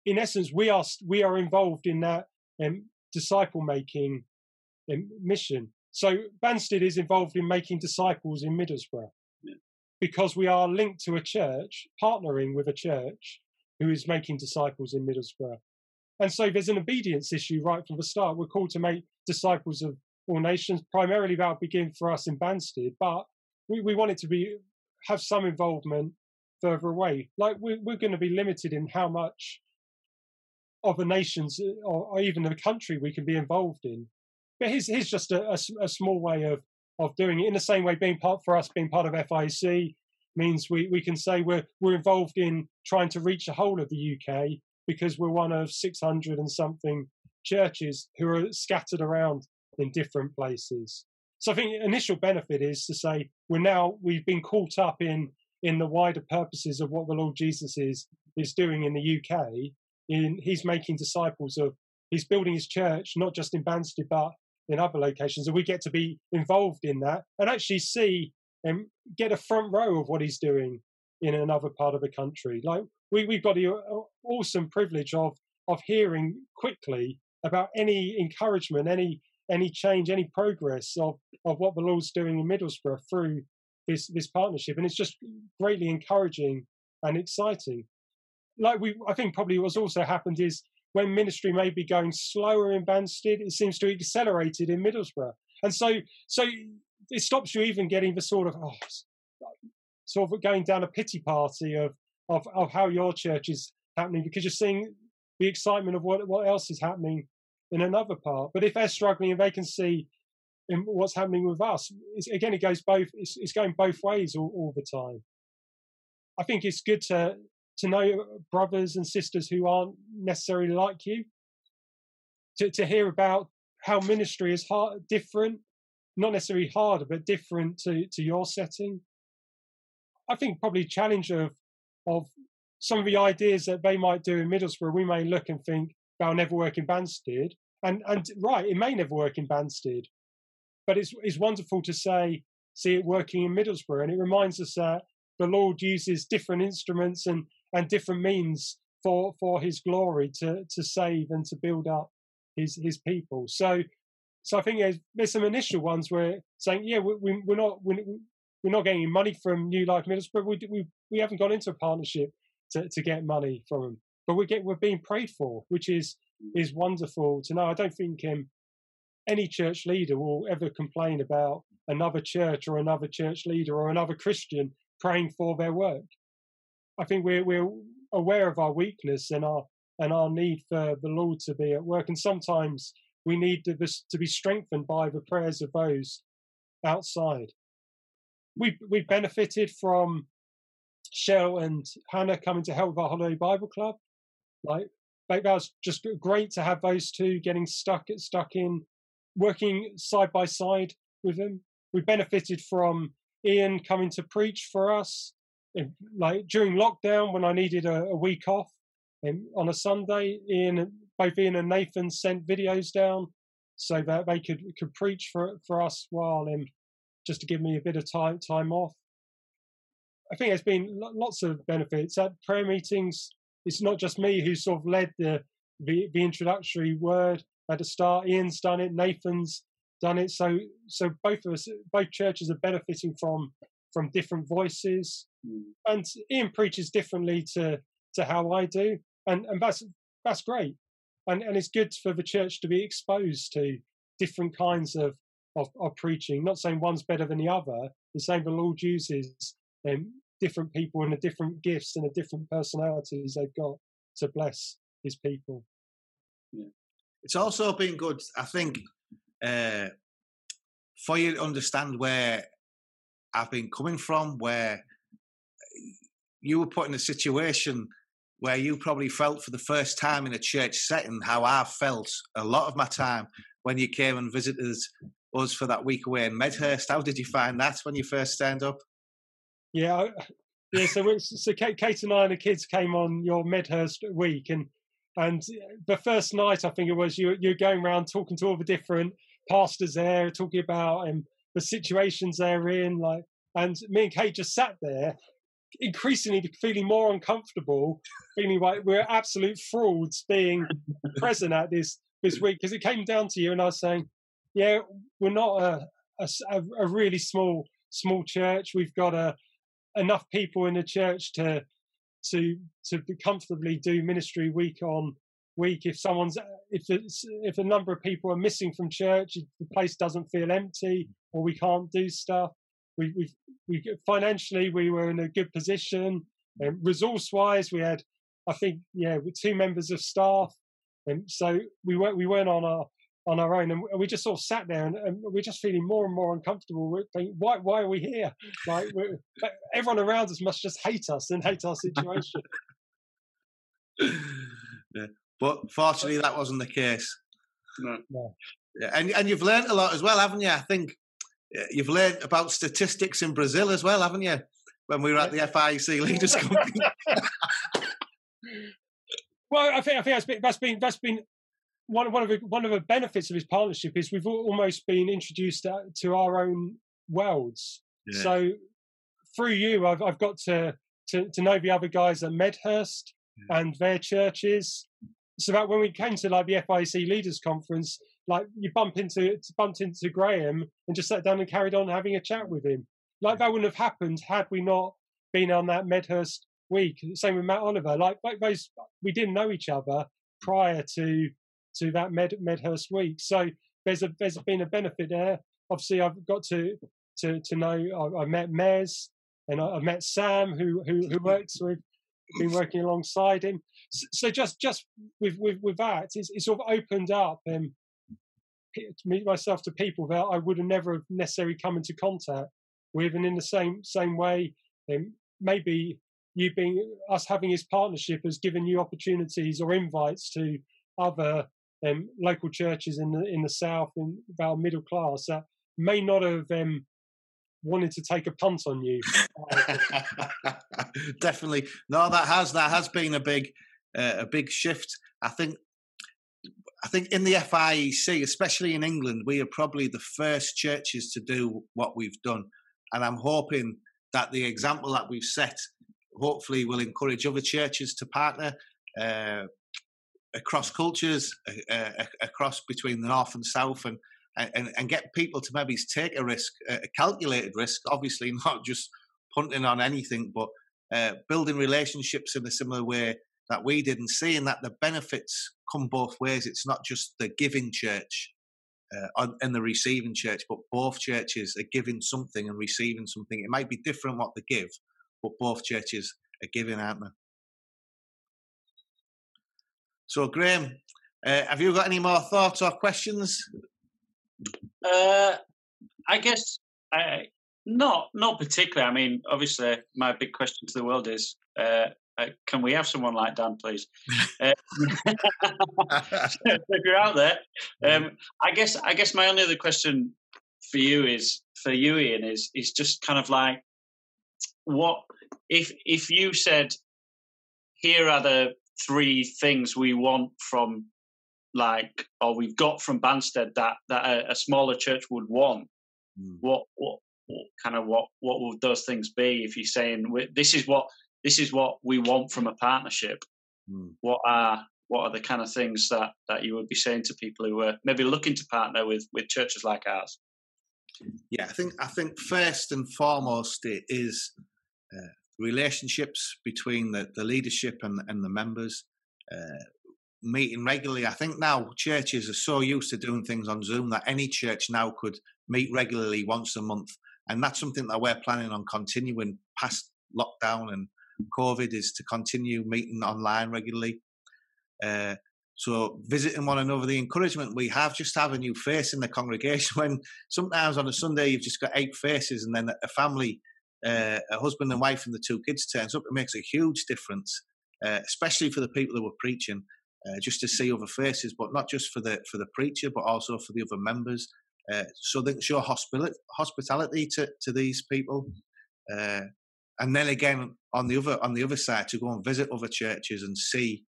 in essence we are we are involved in that um, disciple making um, mission so banstead is involved in making disciples in middlesbrough because we are linked to a church, partnering with a church who is making disciples in Middlesbrough. And so there's an obedience issue right from the start. We're called to make disciples of all nations. Primarily that will begin for us in Banstead, but we, we want it to be have some involvement further away. Like we're, we're going to be limited in how much of nation's uh, or, or even a country we can be involved in. But here's, here's just a, a, a, small way of, of doing it. In the same way, being part for us, being part of FIEC means we, we can say we're, we're involved in trying to reach the whole of the UK because we're one of 600 and something churches who are scattered around in different places. So I think initial benefit is to say we're now we've been caught up in in the wider purposes of what the Lord Jesus is is doing in the UK. In he's making disciples of he's building his church not just in Banstead but in other locations, and we get to be involved in that and actually see and get a front row of what he's doing in another part of the country. Like we we've got the uh, awesome privilege of of hearing quickly about any encouragement, any any change, any progress of, of what the Lord's doing in Middlesbrough through this this partnership, and it's just greatly encouraging and exciting. Like we, I think probably what's also happened is when ministry may be going slower in Banstead, it seems to accelerate it in Middlesbrough, and so so it stops you even getting the sort of oh, sort of going down a pity party of of of how your church is happening because you're seeing the excitement of what what else is happening in another part. But if they're struggling and they can see in what's happening with us, again, it goes both. It's, it's going both ways all, all, the time. I think it's good to to know brothers and sisters who aren't necessarily like you. To to hear about how ministry is hard, different, not necessarily harder, but different to to your setting. I think probably challenge of of some of the ideas that they might do in Middlesbrough, we may look and think, they'll never work in Banstead. And and right, it may never work in Banstead, but it's it's wonderful to say see it working in Middlesbrough, and it reminds us that the Lord uses different instruments and and different means for for His glory to to save and to build up His His people. So so I think there's, there's some initial ones where saying yeah we, we're not we, we're not getting money from New Life Middlesbrough. We we we haven't gone into a partnership to to get money from them but we get we're being prayed for, which is is wonderful to know. I don't think um, any church leader will ever complain about another church or another church leader or another Christian praying for their work. I think we're we're aware of our weakness and our and our need for the Lord to be at work, and sometimes we need to, to be strengthened by the prayers of those outside. We've we've benefited from Shell and Hannah coming to help with our Holiday Bible Club. Like, like that was just great to have those two getting stuck stuck in, working side by side with them. We benefited from Ian coming to preach for us, like during lockdown when I needed a, a week off. And on a Sunday, Ian, both Ian and Nathan sent videos down so that they could could preach for for us while um, just to give me a bit of time time off. I think there's been lots of benefits at prayer meetings it's not just me who sort of led the the, the introductory word at the start. Ian's done it, Nathan's done it. So so both of us, both churches are benefiting from from different voices, mm. and Ian preaches differently to to how I do, and and that's that's great, and and it's good for the church to be exposed to different kinds of of, of preaching. Not saying one's better than the other. The same the Lord uses um, different people and the different gifts and the different personalities they've got to bless his people. Yeah. It's also been good, I think, uh, for you to understand where I've been coming from, where you were put in a situation where you probably felt for the first time in a church setting how I felt a lot of my time when you came and visited us for that week away in Medhurst. How did you find that when you first stand up? Yeah, [laughs] yeah. So, so Kate, and I and the kids came on your Medhurst week, and and the first night I think it was you you're going around talking to all the different pastors there, talking about um, the situations they're in, like. And me and Kate just sat there, increasingly feeling more uncomfortable, feeling like we're absolute frauds being [laughs] present at this this week because it came down to you and I was saying, yeah, we're not a, a, a really small small church. We've got a enough people in the church to to to comfortably do ministry week on week. If someone's if it's, if a number of people are missing from church, the place doesn't feel empty, or we can't do stuff. We, we, we financially we were in a good position. Um, resource wise, we had, I think, yeah, two members of staff, and so we weren't we weren't on our on our own, and we just sort of sat there, and, and we're just feeling more and more uncomfortable. We're thinking, why why are we here? Like everyone around us must just hate us and hate our situation. [laughs] yeah. But fortunately, that wasn't the case. No. no. Yeah. And and you've learned a lot as well, haven't you? I think Uh, you've learned about statistics in Brazil as well, haven't you? When we were at the FIEC Leaders [laughs] Conference. well, I think I think that's been that's been that's been one one of the one of the benefits of his partnership is we've almost been introduced uh, to our own worlds. Yeah. So through you, I've I've got to to, to know the other guys at Medhurst yeah. and their churches. So that when we came to like the FIEC Leaders Conference, like you bump into bumped into Graham and just sat down and carried on having a chat with him. Like that wouldn't have happened had we not been on that Medhurst week. Same with Matt Oliver. Like, like those, we didn't know each other prior to to that Med, Medhurst week. So there's a there's been a benefit there. Obviously, I've got to to to know. I, I met Mez and I, I, met Sam, who who who [laughs] works with, been working alongside him. So, just just with with with that, it's, it's sort of opened up and to meet myself to people that I would have never necessarily come into contact with, and in the same same way, um, maybe you being us having his partnership has given you opportunities or invites to other um, local churches in the in the south and about middle class that may not have um, wanted to take a punt on you. [laughs] Definitely, no, that has that has been a big uh, a big shift. I think I think in the FIEC, especially in England, we are probably the first churches to do what we've done, and I'm hoping that the example that we've set hopefully will encourage other churches to partner. Uh, across cultures, uh, across between the north and south, and, and and get people to maybe take a risk, a calculated risk. Obviously, [laughs] not just punting on anything, but uh, building relationships in a similar way that we did, and seeing that the benefits come both ways. It's not just the giving church uh, and the receiving church, but both churches are giving something and receiving something. It might be different what they give, but both churches are giving, aren't they? So, Graham, uh, have you got any more thoughts or questions? Uh, I guess I, not not particularly. I mean, obviously, my big question to the world is: uh, uh Can we have someone like Dan, please? [laughs] Uh, [laughs] if you're out there, um, I guess I guess my only other question for you is for you, Ian, is is just kind of like what if if you said here are the three things we want from like or we've got from Banstead that that a, a smaller church would want. Mm. What, what, what kind of what what would those things be? If you're saying this is what this is what we want from a partnership, mm. what are what are the kind of things that that you would be saying to people who are maybe looking to partner with with churches like ours? Yeah, I think I think first and foremost it is uh, relationships between the, the leadership and, and the members, uh, meeting regularly. I think now churches are so used to doing things on Zoom that any church now could meet regularly once a month. And that's something that we're planning on continuing past lockdown and COVID is to continue meeting online regularly. Uh, so visiting one another, the encouragement we have, just have a new face in the congregation. [laughs] When sometimes on a Sunday you've just got eight faces, and then a family uh, a husband and wife and the two kids turns up, it makes a huge difference, uh, especially for the people who are preaching. Uh, just to see other faces, but not just for the for the preacher, but also for the other members, uh, so can show hospitality to, to these people. Uh, and then again, on the other on the other side, to go and visit other churches and see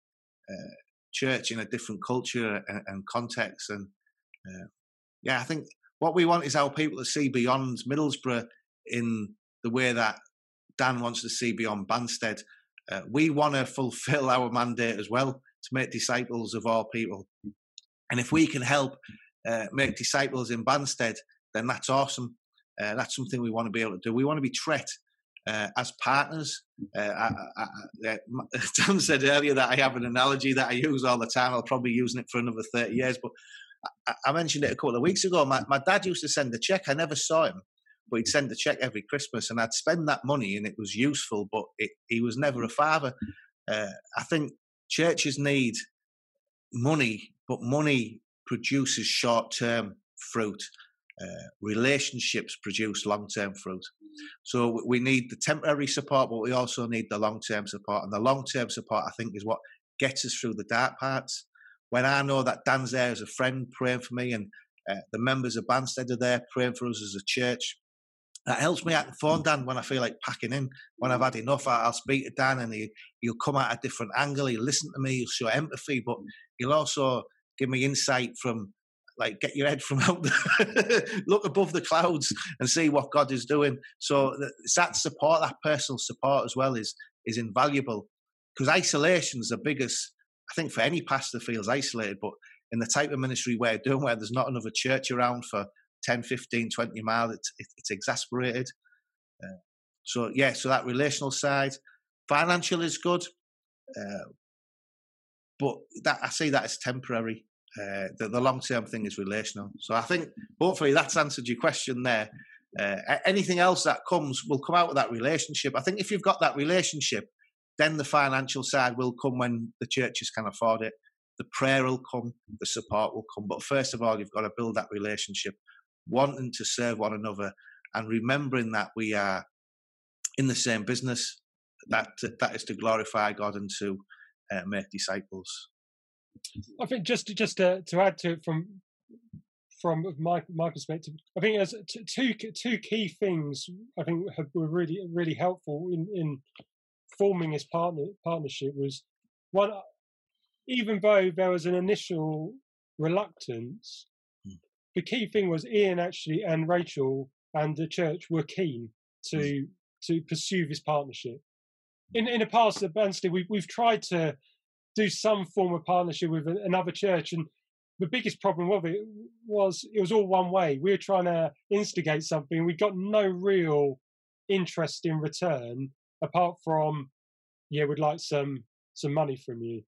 uh, church in a different culture and, and context. And yeah, I think what we want is our people to see beyond Middlesbrough in the way that Dan wants to see beyond Banstead. Uh, we want to fulfill our mandate as well to make disciples of all people. And if we can help uh, make disciples in Banstead, then that's awesome. Uh, that's something we want to be able to do. We want to be Tret uh, as partners. Uh, I, I, I, [laughs] Dan said earlier that I have an analogy that I use all the time. I'll probably be using it for another 30 years. But I, mentioned it a couple of weeks ago. My, my dad used to send a check. I never saw him. but he'd send a check every Christmas, and I'd spend that money, and it was useful. But it, he was never a father. Uh, I think churches need money, but money produces short-term fruit. Uh, relationships produce long-term fruit. So we need the temporary support, but we also need the long-term support. And the long-term support, I think, is what gets us through the dark parts. When I know that Dan's there as a friend praying for me, and uh, the members of Banstead are there praying for us as a church, that helps me. I can phone Dan when I feel like packing in. When I've had enough, I'll speak to Dan, and he, he'll come at a different angle. He'll listen to me. He'll show empathy, but he'll also give me insight from like get your head from [laughs] out the, look above the clouds and see what God is doing. So that support, that personal support as well, is is invaluable because isolation is the biggest. I think for any pastor feels isolated, but in the type of ministry we're doing, where there's not another church around for 10, 15, 20 miles, it's, it's exasperated. Uh, so yeah, so that relational side, financial is good, uh, but that I see that as temporary. Uh, the, the long term thing is relational. So I think hopefully that's answered your question there. Uh, anything else that comes will come out of that relationship. I think if you've got that relationship, then the financial side will come when the churches can afford it. The prayer will come, the support will come. But first of all, you've got to build that relationship, wanting to serve one another and remembering that we are in the same business. That that is to glorify God and to uh, make disciples. I think just to, just to, to add to it from from my my perspective, I think there's two two key things I think have, were really really helpful in in forming this partner partnership was one. Even though there was an initial reluctance. The key thing was Ian actually and Rachel and the church were keen to mm. to pursue this partnership. In in the past at Banstead, we've we've tried to do some form of partnership with another church. And the biggest problem of it was it was all one way. We were trying to instigate something. We got no real interest in return apart from, yeah, we'd like some some money from you.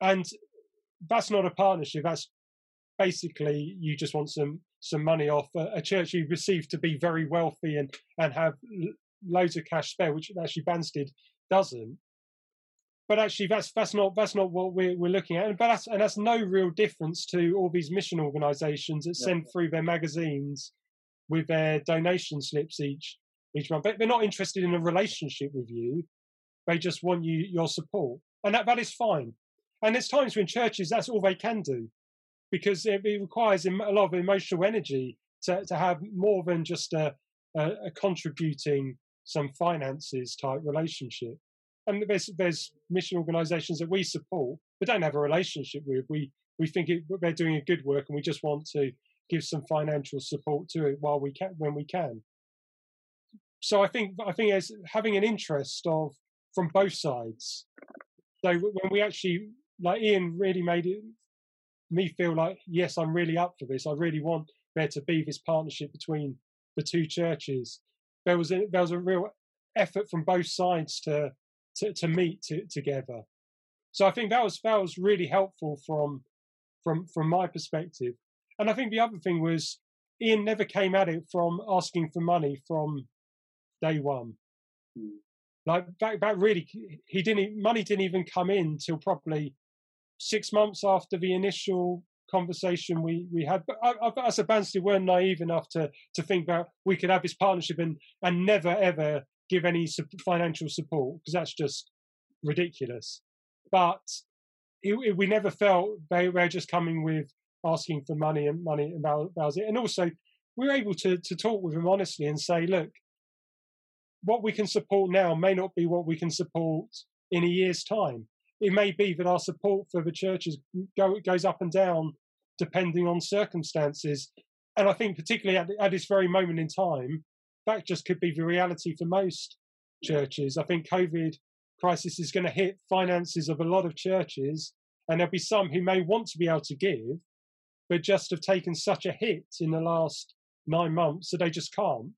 And that's not a partnership. That's basically you just want some some money off a, a church you received to be very wealthy and and have loads of cash spare, which actually Banstead doesn't. But actually that's that's not that's not what we're, we're looking at. But that's and that's no real difference to all these mission organizations that send through their magazines with their donation slips each each month. But they're not interested in a relationship with you. They just want you your support. And that that is fine. And there's times when churches that's all they can do because it, it requires a lot of emotional energy to, to have more than just a, a, a contributing some finances type relationship and there's there's mission organisations that we support but don't have a relationship with. We we think it, they're doing a good work, and we just want to give some financial support to it while we can when we can. So I think I think as having an interest of from both sides. So when we actually like Ian really made it me feel like yes, I'm really up for this. I really want there to be this partnership between the two churches. There was a, there was a real effort from both sides to to, to meet to, together. So I think that was that was really helpful from from from my perspective. And I think the other thing was Ian never came at it from asking for money from day one. Mm. Like that, that really, he didn't. Money didn't even come in till probably six months after the initial conversation we we had. But I, I, as a Banstead, weren't naive enough to to think that we could have this partnership and and never ever give any financial support because that's just ridiculous. But it, it, we never felt they were just coming with asking for money and money about, about it. And also, we were able to, to talk with them honestly and say, look, what we can support now may not be what we can support in a year's time. It may be that our support for the churches go, goes up and down depending on circumstances. And I think, particularly at, at this very moment in time, that just could be the reality for most churches. I think COVID crisis is going to hit finances of a lot of churches, and there'll be some who may want to be able to give, but just have taken such a hit in the last nine months that they just can't.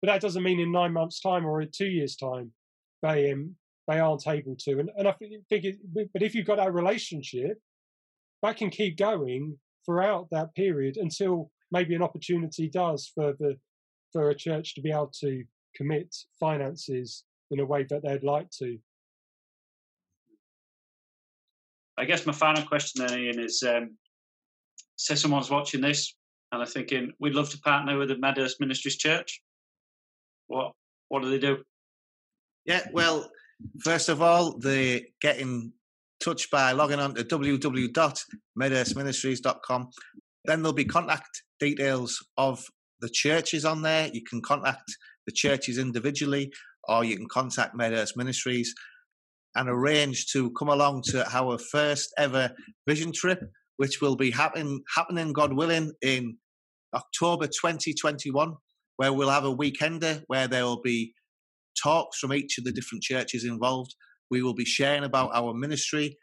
But that doesn't mean in nine months' time or in two years' time they um, they aren't able to. And, and I think, it, but if you've got that relationship, that can keep going throughout that period until maybe an opportunity does for the for a church to be able to commit finances in a way that they'd like to. I guess my final question then, Ian, is um, say someone's watching this and they're thinking, we'd love to partner with the Medhurst Ministries Church. What what do they do? Yeah, well, first of all, they get in touch by logging on to www.medhurstministries.com. Then there'll be contact details of the churches on there. You can contact the churches individually, or you can contact Medhurst Ministries and arrange to come along to our first ever vision trip, which will be happen, happening, God willing, in October 2021, where we'll have a weekender where there will be talks from each of the different churches involved. We will be sharing about our ministry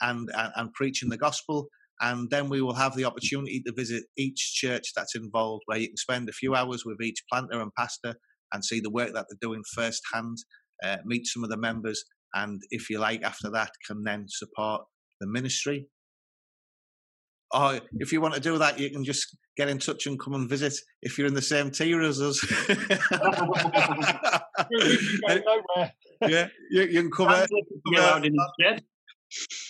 and, and, and preaching the gospel. And then we will have the opportunity to visit each church that's involved, where you can spend a few hours with each planter and pastor and see the work that they're doing firsthand, uh, meet some of the members, and if you like, after that, can then support the ministry. Or if you want to do that, you can just get in touch and come and visit if you're in the same tier as us. [laughs] [laughs] yeah, you, you, can come out.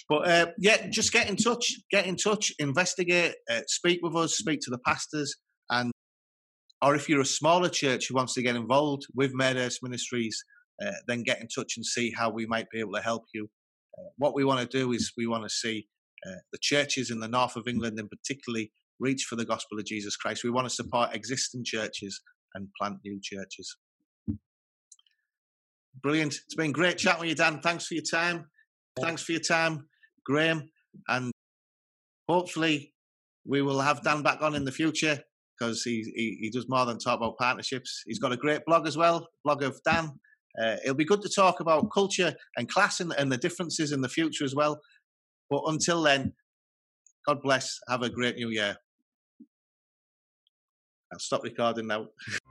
But uh, yeah, just get in touch. Get in touch. Investigate. Uh, speak with us. Speak to the pastors. And or if you're a smaller church who wants to get involved with Medhurst Ministries, uh, then get in touch and see how we might be able to help you. Uh, what we want to do is we want to see uh, the churches in the north of England, and particularly, reach for the gospel of Jesus Christ. We want to support existing churches and plant new churches. Brilliant. It's been great chatting with you, Dan. Thanks for your time. Thanks for your time, Graham. And hopefully, we will have Dan back on in the future because he, he, he does more than talk about partnerships. He's got a great blog as well, blog of Dan. Uh, it'll be good to talk about culture and class and, and the differences in the future as well. But until then, God bless. Have a great new year. I'll stop recording now. [laughs]